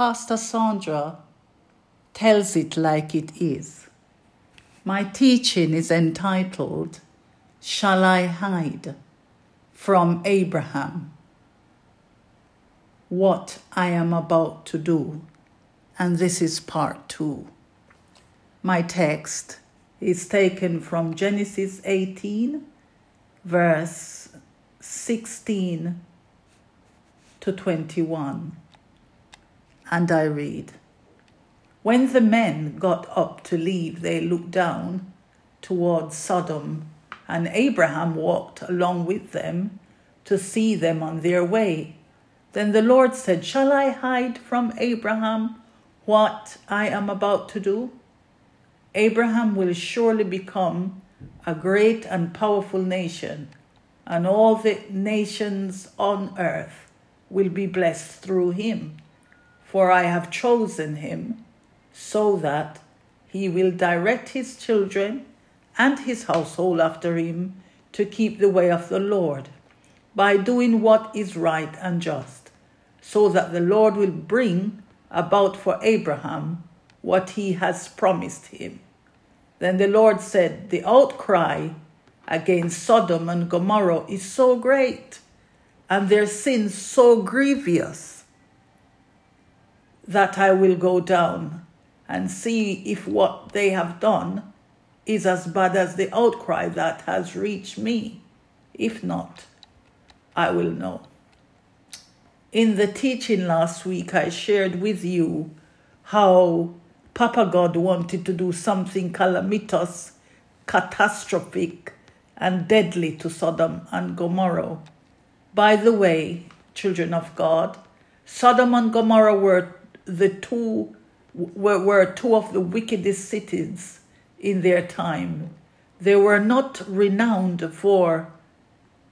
Pastor Sandra tells it like it is. My teaching is entitled, Shall I Hide from Abraham? What I am about to do. And this is part two. My text is taken from Genesis 18, verse 16 to 21. And I read When the men got up to leave, they looked down towards Sodom, and Abraham walked along with them to see them on their way. Then the Lord said, Shall I hide from Abraham what I am about to do? Abraham will surely become a great and powerful nation, and all the nations on earth will be blessed through him. For I have chosen him so that he will direct his children and his household after him to keep the way of the Lord by doing what is right and just, so that the Lord will bring about for Abraham what he has promised him. Then the Lord said, The outcry against Sodom and Gomorrah is so great, and their sins so grievous, that I will go down and see if what they have done is as bad as the outcry that has reached me. If not, I will know. In the teaching last week, I shared with you how Papa God wanted to do something calamitous, catastrophic, and deadly to Sodom and Gomorrah. By the way, children of God, Sodom and Gomorrah were the two were, were two of the wickedest cities in their time. They were not renowned for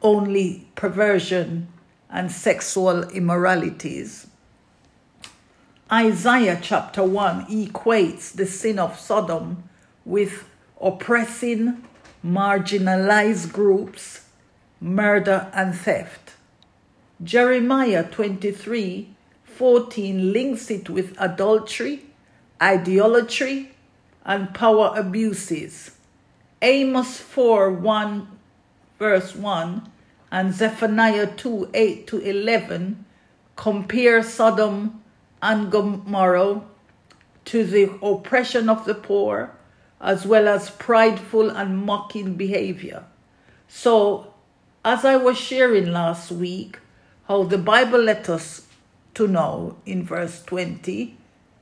only perversion and sexual immoralities. Isaiah chapter 1 equates the sin of Sodom with oppressing marginalized groups, murder, and theft. Jeremiah 23 14 links it with adultery, idolatry, and power abuses. Amos 4 1 verse 1 and Zephaniah 2 8 to 11 compare Sodom and Gomorrah to the oppression of the poor, as well as prideful and mocking behavior. So, as I was sharing last week, how the Bible let us to know in verse 20,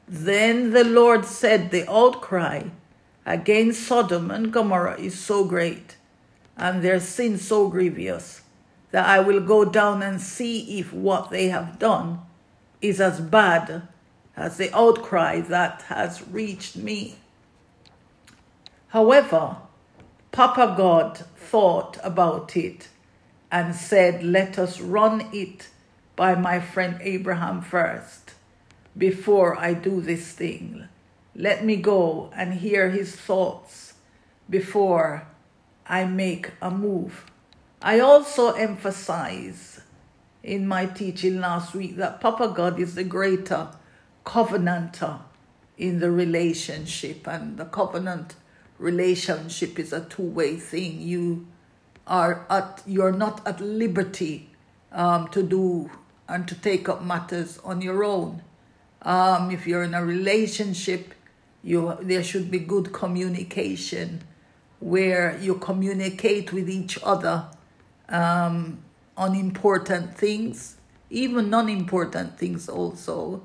then the Lord said, The outcry against Sodom and Gomorrah is so great, and their sin so grievous, that I will go down and see if what they have done is as bad as the outcry that has reached me. However, Papa God thought about it and said, Let us run it by my friend Abraham first before I do this thing. Let me go and hear his thoughts before I make a move. I also emphasize in my teaching last week that Papa God is the greater covenanter in the relationship, and the covenant relationship is a two-way thing. You are at you're not at liberty um, to do and to take up matters on your own. Um, if you're in a relationship, you there should be good communication where you communicate with each other um, unimportant things, even non important things also,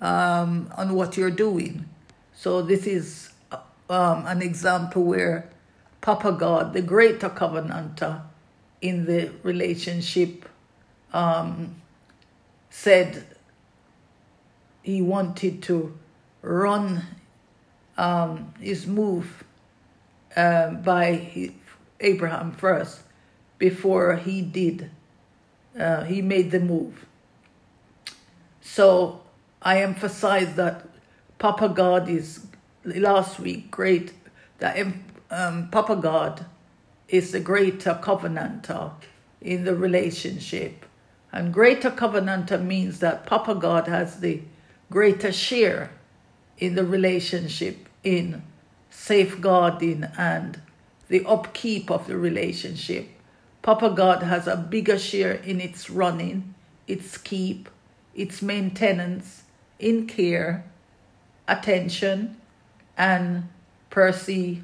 um, on what you're doing. So, this is um, an example where Papa God, the greater covenanter in the relationship, um, said he wanted to run um, his move uh, by Abraham first before he did uh, he made the move. So I emphasize that Papa God is last week great. That um, Papa God is the greater covenanter in the relationship, and greater covenanter means that Papa God has the greater share in the relationship, in safeguarding and the upkeep of the relationship. Papa God has a bigger share in its running, its keep, its maintenance, in care, attention, and perse-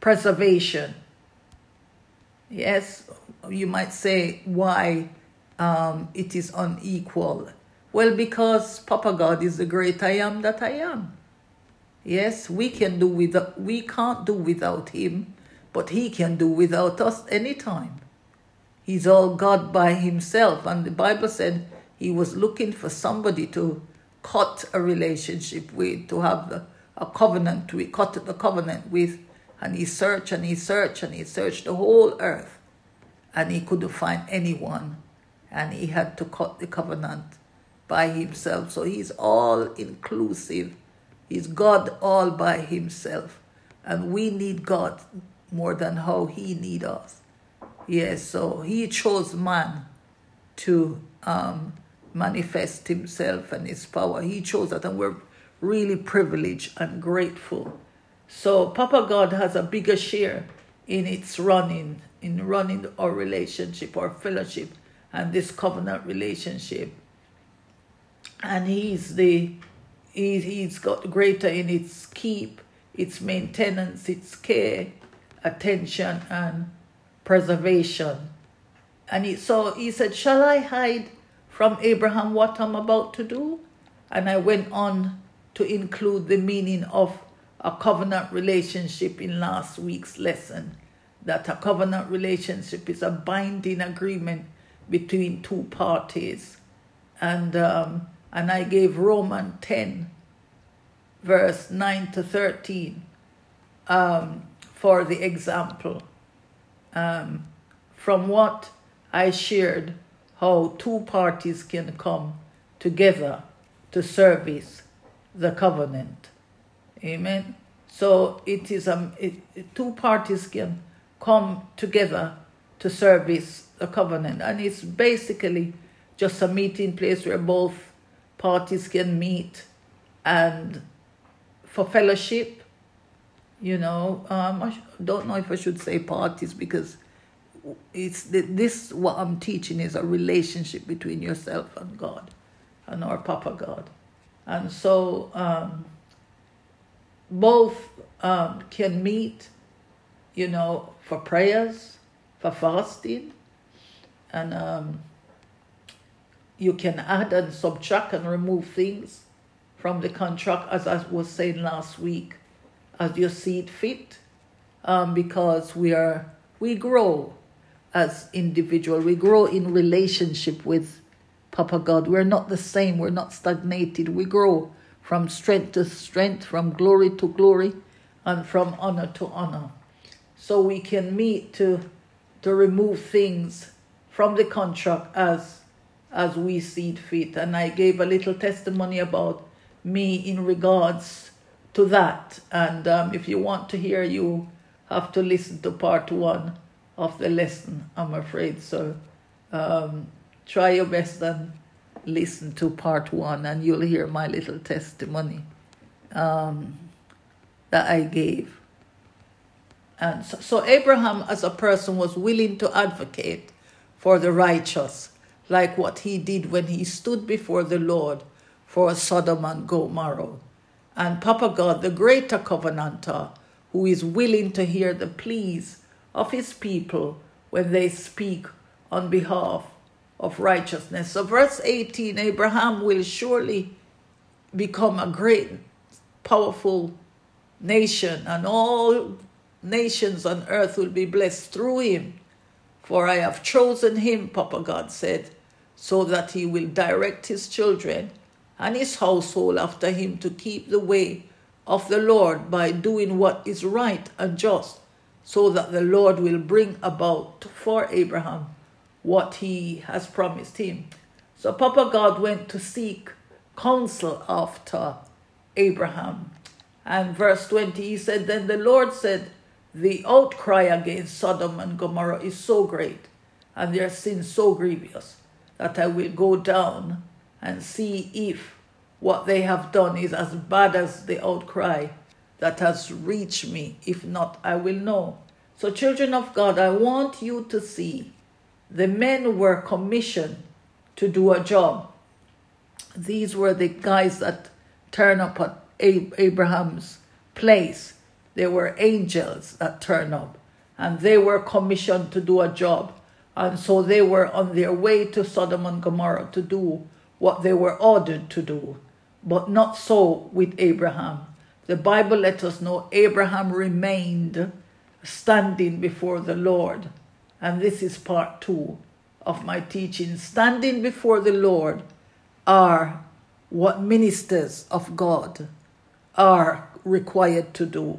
preservation. Yes, you might say why um, it is unequal. Well, because Papa God is the great I am that I am. Yes, we can do without we can't do without him, but he can do without us anytime. He's all God by himself, and the Bible said he was looking for somebody to cut a relationship with, to have the, a covenant with, cut the covenant with, and he searched and he searched and he searched the whole earth, and he couldn't find anyone, and he had to cut the covenant by himself. So he's all inclusive. He's God all by himself. And we need God more than how he need us. Yes, so he chose man to um, manifest himself and his power. He chose that, and we're really privileged and grateful. So Papa God has a bigger share in its running, in running our relationship, our fellowship, and this covenant relationship. And he's the he, he's got greater in its keep, its maintenance, its care, attention, and preservation. And he, so he said, Shall I hide from Abraham what I'm about to do? And I went on to include the meaning of a covenant relationship in last week's lesson. That a covenant relationship is a binding agreement between two parties. And, um, and I gave Roman 10, verse 9 to 13, um, for the example. Um, from what I shared, how two parties can come together to service the covenant. Amen. So it is um, it, two parties can come together to service the covenant, and it's basically just a meeting place where both parties can meet and for fellowship. You know, um, I don't know if I should say parties because it's this what I'm teaching is a relationship between yourself and God, and our Papa God, and so um, both um, can meet, you know, for prayers, for fasting, and um, you can add and subtract and remove things from the contract, as I was saying last week, as you see it fit, um, because we are we grow as individual. We grow in relationship with Papa God. We're not the same. We're not stagnated. We grow from strength to strength, from glory to glory, and from honor to honor. So we can meet to to remove things from the contract as as we see it fit. And I gave a little testimony about me in regards to that. And um, if you want to hear, you have to listen to part one of the lesson, I'm afraid. So um, try your best and listen to part one, and you'll hear my little testimony um, that I gave. And so, so Abraham, as a person, was willing to advocate for the righteous, like what he did when he stood before the Lord for Sodom and Gomorrah. And Papa God, the greater covenanter, who is willing to hear the pleas of his people when they speak on behalf of righteousness. So, verse 18 Abraham will surely become a great, powerful nation, and all nations on earth will be blessed through him. For I have chosen him, Papa God said, so that he will direct his children and his household after him to keep the way of the Lord by doing what is right and just, so that the Lord will bring about for Abraham what he has promised him. So Papa God went to seek counsel after Abraham. And verse 20, he said, Then the Lord said, The outcry against Sodom and Gomorrah is so great, and their sin so grievous, that I will go down and see if what they have done is as bad as the outcry that has reached me. If not, I will know. So, children of God, I want you to see the men were commissioned to do a job. These were the guys that turn up at Abraham's place. They were angels that turn up, and they were commissioned to do a job. And so they were on their way to Sodom and Gomorrah to do what they were ordered to do. But not so with Abraham. The Bible let us know Abraham remained standing before the Lord. And this is part two of my teaching. Standing before the Lord are what ministers of God are required to do.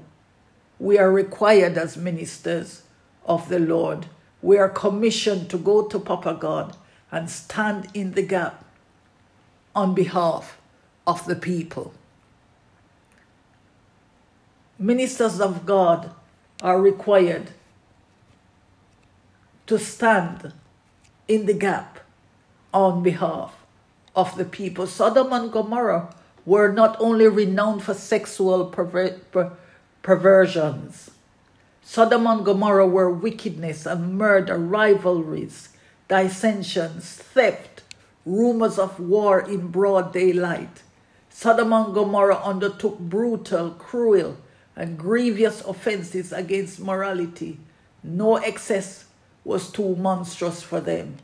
We are required as ministers of the Lord. We are commissioned to go to Papa God and stand in the gap on behalf of the people. Ministers of God are required to stand in the gap on behalf of the people. Sodom and Gomorrah were not only renowned for sexual perver- per- perversions, Sodom and Gomorrah were wickedness and murder, rivalries, dissensions, theft, rumors of war in broad daylight. Sodom and Gomorrah undertook brutal, cruel, and grievous offenses against morality. No excess was too monstrous for them.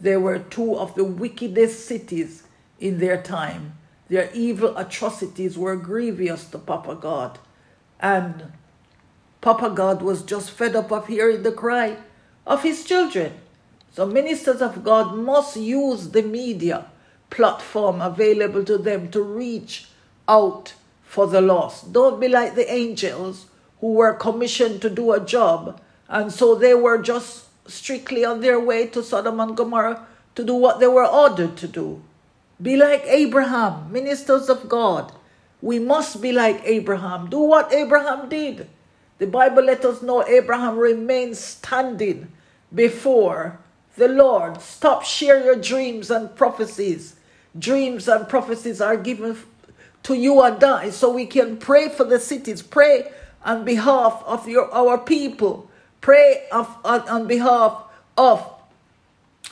They were two of the wickedest cities in their time. Their evil atrocities were grievous to Papa God. And Papa God was just fed up of hearing the cry of his children. So ministers of God must use the media platform available to them to reach out for the lost. Don't be like the angels who were commissioned to do a job and so they were just strictly on their way to Sodom and Gomorrah to do what they were ordered to do. Be like Abraham, ministers of God. We must be like Abraham. Do what Abraham did. The Bible let us know Abraham remained standing before the Lord. Stop share your dreams and prophecies. Dreams and prophecies are given to you and I so we can pray for the cities, pray on behalf of your our people, pray of, on, on behalf of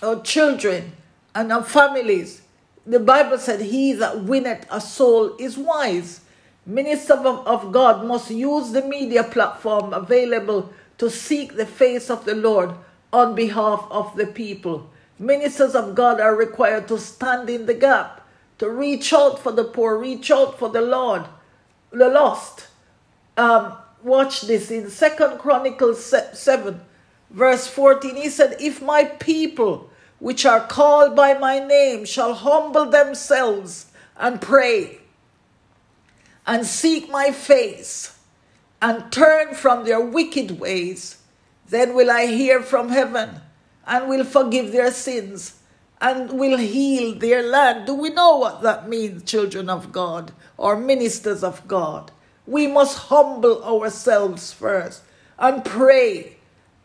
our children and our families. The Bible said, He that winneth a soul is wise. Ministers of, of God must use the media platform available to seek the face of the Lord on behalf of the people. Ministers of God are required to stand in the gap, to reach out for the poor, reach out for the Lord, the lost. Um, watch this in Second Chronicles 7, verse 14. He said, If my people, which are called by my name, shall humble themselves and pray and seek my face and turn from their wicked ways, then will I hear from heaven and will forgive their sins and will heal their land. Do we know what that means, children of God or ministers of God? We must humble ourselves first and pray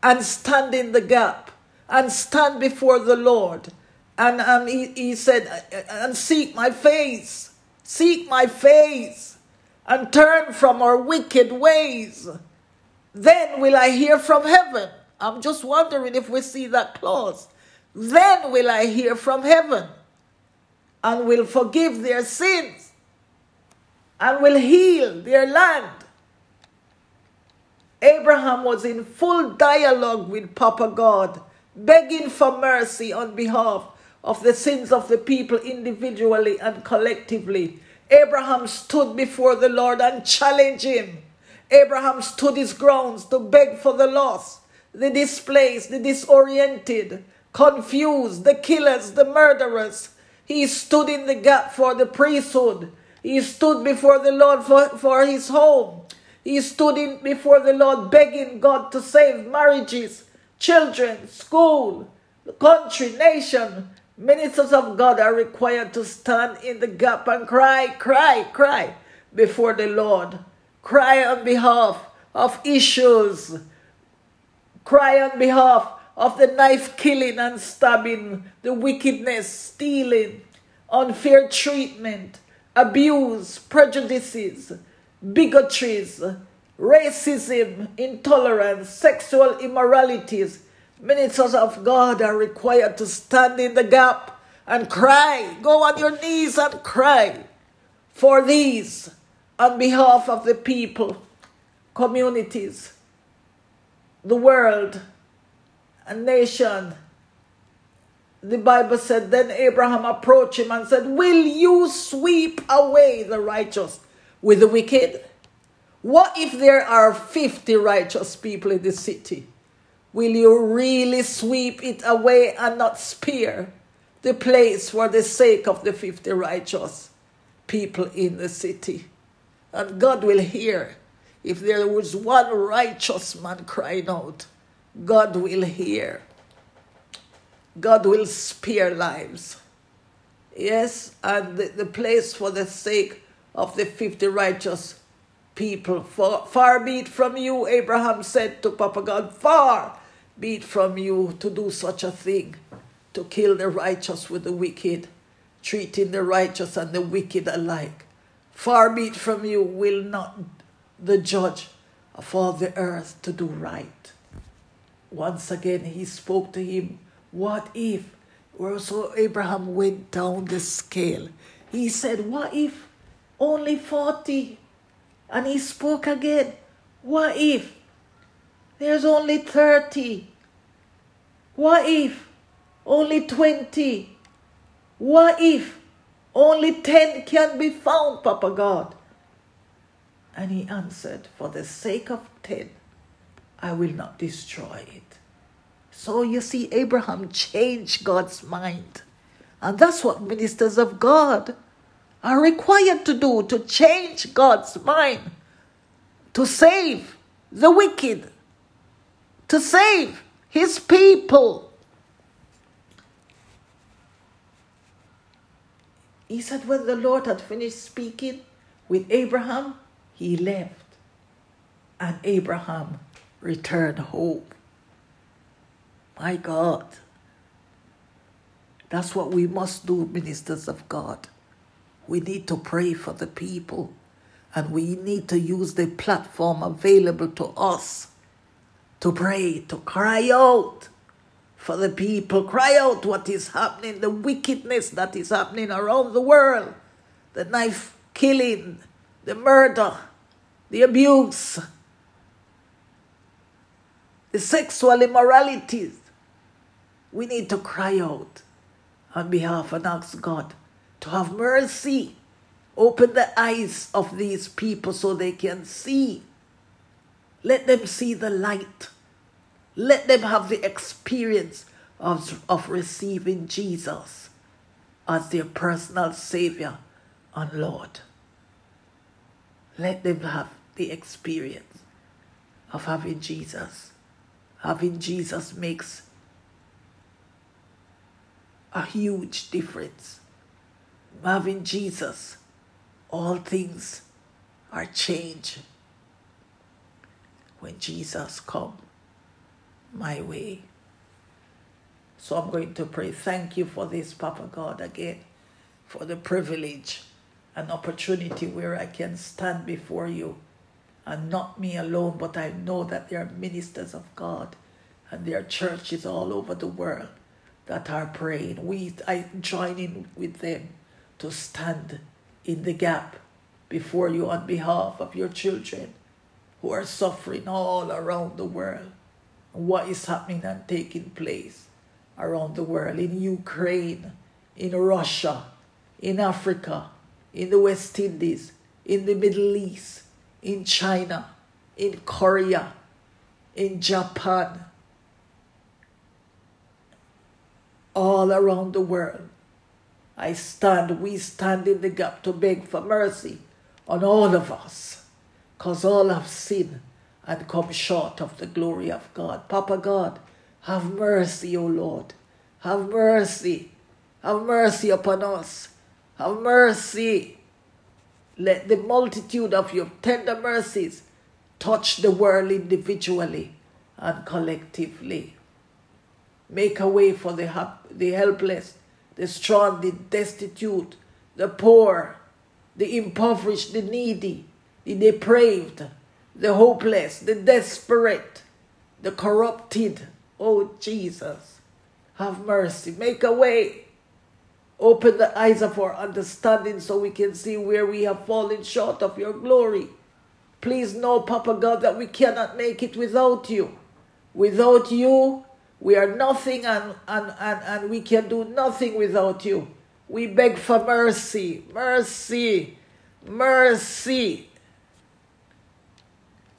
and stand in the gap and stand before the Lord. And, and he, he said, and seek my face, seek my face, and turn from our wicked ways. Then will I hear from heaven. I'm just wondering if we see that clause. Then will I hear from heaven and will forgive their sins and will heal their land. Abraham was in full dialogue with Papa God, begging for mercy on behalf of the sins of the people individually and collectively. Abraham stood before the Lord and challenged him Abraham stood his grounds to beg for the lost, the displaced, the disoriented, confused, the killers, the murderers. He stood in the gap for the priesthood. He stood before the Lord for, for his home. He stood in before the Lord begging God to save marriages, children, school, country, nation. Ministers of God are required to stand in the gap and cry, cry, cry before the Lord cry on behalf of issues, cry on behalf of the knife killing and stabbing, the wickedness, stealing, unfair treatment, abuse, prejudices, bigotries, racism, intolerance, sexual immoralities, ministers of God are required to stand in the gap and cry. Go on your knees and cry for these on behalf of the people, communities, the world, a nation. The Bible said, Then Abraham approached him and said, Will you sweep away the righteous with the wicked? What if there are 50 righteous people in the city? Will you really sweep it away and not spare the place for the sake of the 50 righteous people in the city? And God will hear. If there was one righteous man crying out, God will hear. God will spare lives. Yes, and the, the place for the sake of the 50 righteous people. Far, far be it from you, Abraham said to Papa God, far be it from you to do such a thing, to kill the righteous with the wicked, treating the righteous and the wicked alike. Far be it from you, will not the judge of all the earth to do right. Once again, he spoke to him, What if? So Abraham went down the scale. He said, What if only 40? And he spoke again, What if there's only 30? What if only 20? What if only 10 can be found, Papa God? And he answered, For the sake of 10, I will not destroy it. So you see, Abraham changed God's mind. And that's what ministers of God are required to do to change God's mind, to save the wicked, to save his people. He said, when the Lord had finished speaking with Abraham, he left. And Abraham returned home. My God. That's what we must do, ministers of God. We need to pray for the people. And we need to use the platform available to us to pray, to cry out for the people, cry out what is happening, the wickedness that is happening around the world, the knife killing, the murder, the abuse, the sexual immoralities. We need to cry out on behalf and ask God to have mercy. Open the eyes of these people so they can see. Let them see the light. Let them have the experience of, of receiving Jesus as their personal Savior and Lord. Let them have the experience of having Jesus. Having Jesus makes a huge difference. Having Jesus, all things are changed when Jesus come my way. So I'm going to pray. Thank you for this, Papa God, again, for the privilege and opportunity where I can stand before you. And not me alone, but I know that there are ministers of God and there are churches all over the world that are praying. We I join in with them to stand in the gap before you on behalf of your children who are suffering all around the world. What is happening and taking place around the world in Ukraine, in Russia, in Africa, in the West Indies, in the Middle East, in China, in Korea, in Japan, all around the world. I stand, we stand in the gap to beg for mercy on all of us, because all have sinned and come short of the glory of God. Papa God, have mercy, O Lord. Have mercy. Have mercy upon us. Have mercy. Let the multitude of your tender mercies touch the world individually and collectively. Make a way for the, the helpless, the strong, the destitute, the poor, the impoverished, the needy, the depraved, the hopeless, the desperate, the corrupted. Oh, Jesus, have mercy. Make a way. Open the eyes of our understanding so we can see where we have fallen short of your glory. Please know, Papa God, that we cannot make it without you. Without you, we are nothing and, and, and, and we can do nothing without you. We beg for mercy, mercy, mercy.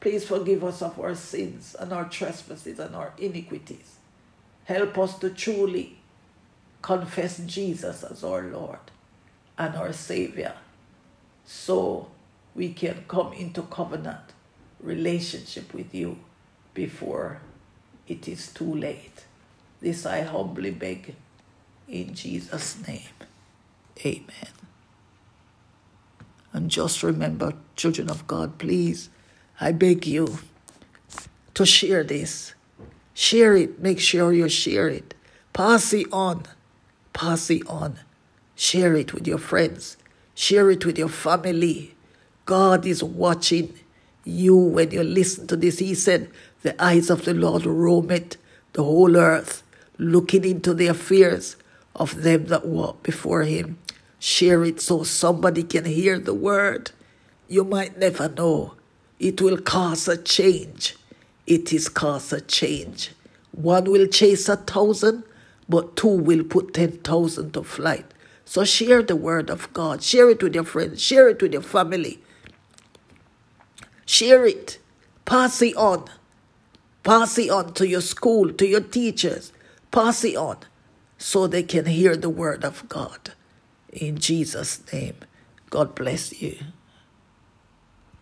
Please forgive us of our sins and our trespasses and our iniquities. Help us to truly confess Jesus as our Lord and our Savior so we can come into covenant relationship with you before it is too late. This I humbly beg in Jesus' name. Amen. And just remember, children of God, please, I beg you to share this. Share it. Make sure you share it. Pass it on. Pass it on. Share it with your friends. Share it with your family. God is watching you when you listen to this. He said, The eyes of the Lord roam it, the whole earth, looking into the affairs of them that walk before Him. Share it so somebody can hear the word. You might never know. It will cause a change. It is cause a change. One will chase a thousand, but two will put ten thousand to flight. So share the word of God. Share it with your friends. Share it with your family. Share it. Pass it on. Pass it on to your school, to your teachers. Pass it on so they can hear the word of God. In Jesus' name, God bless you.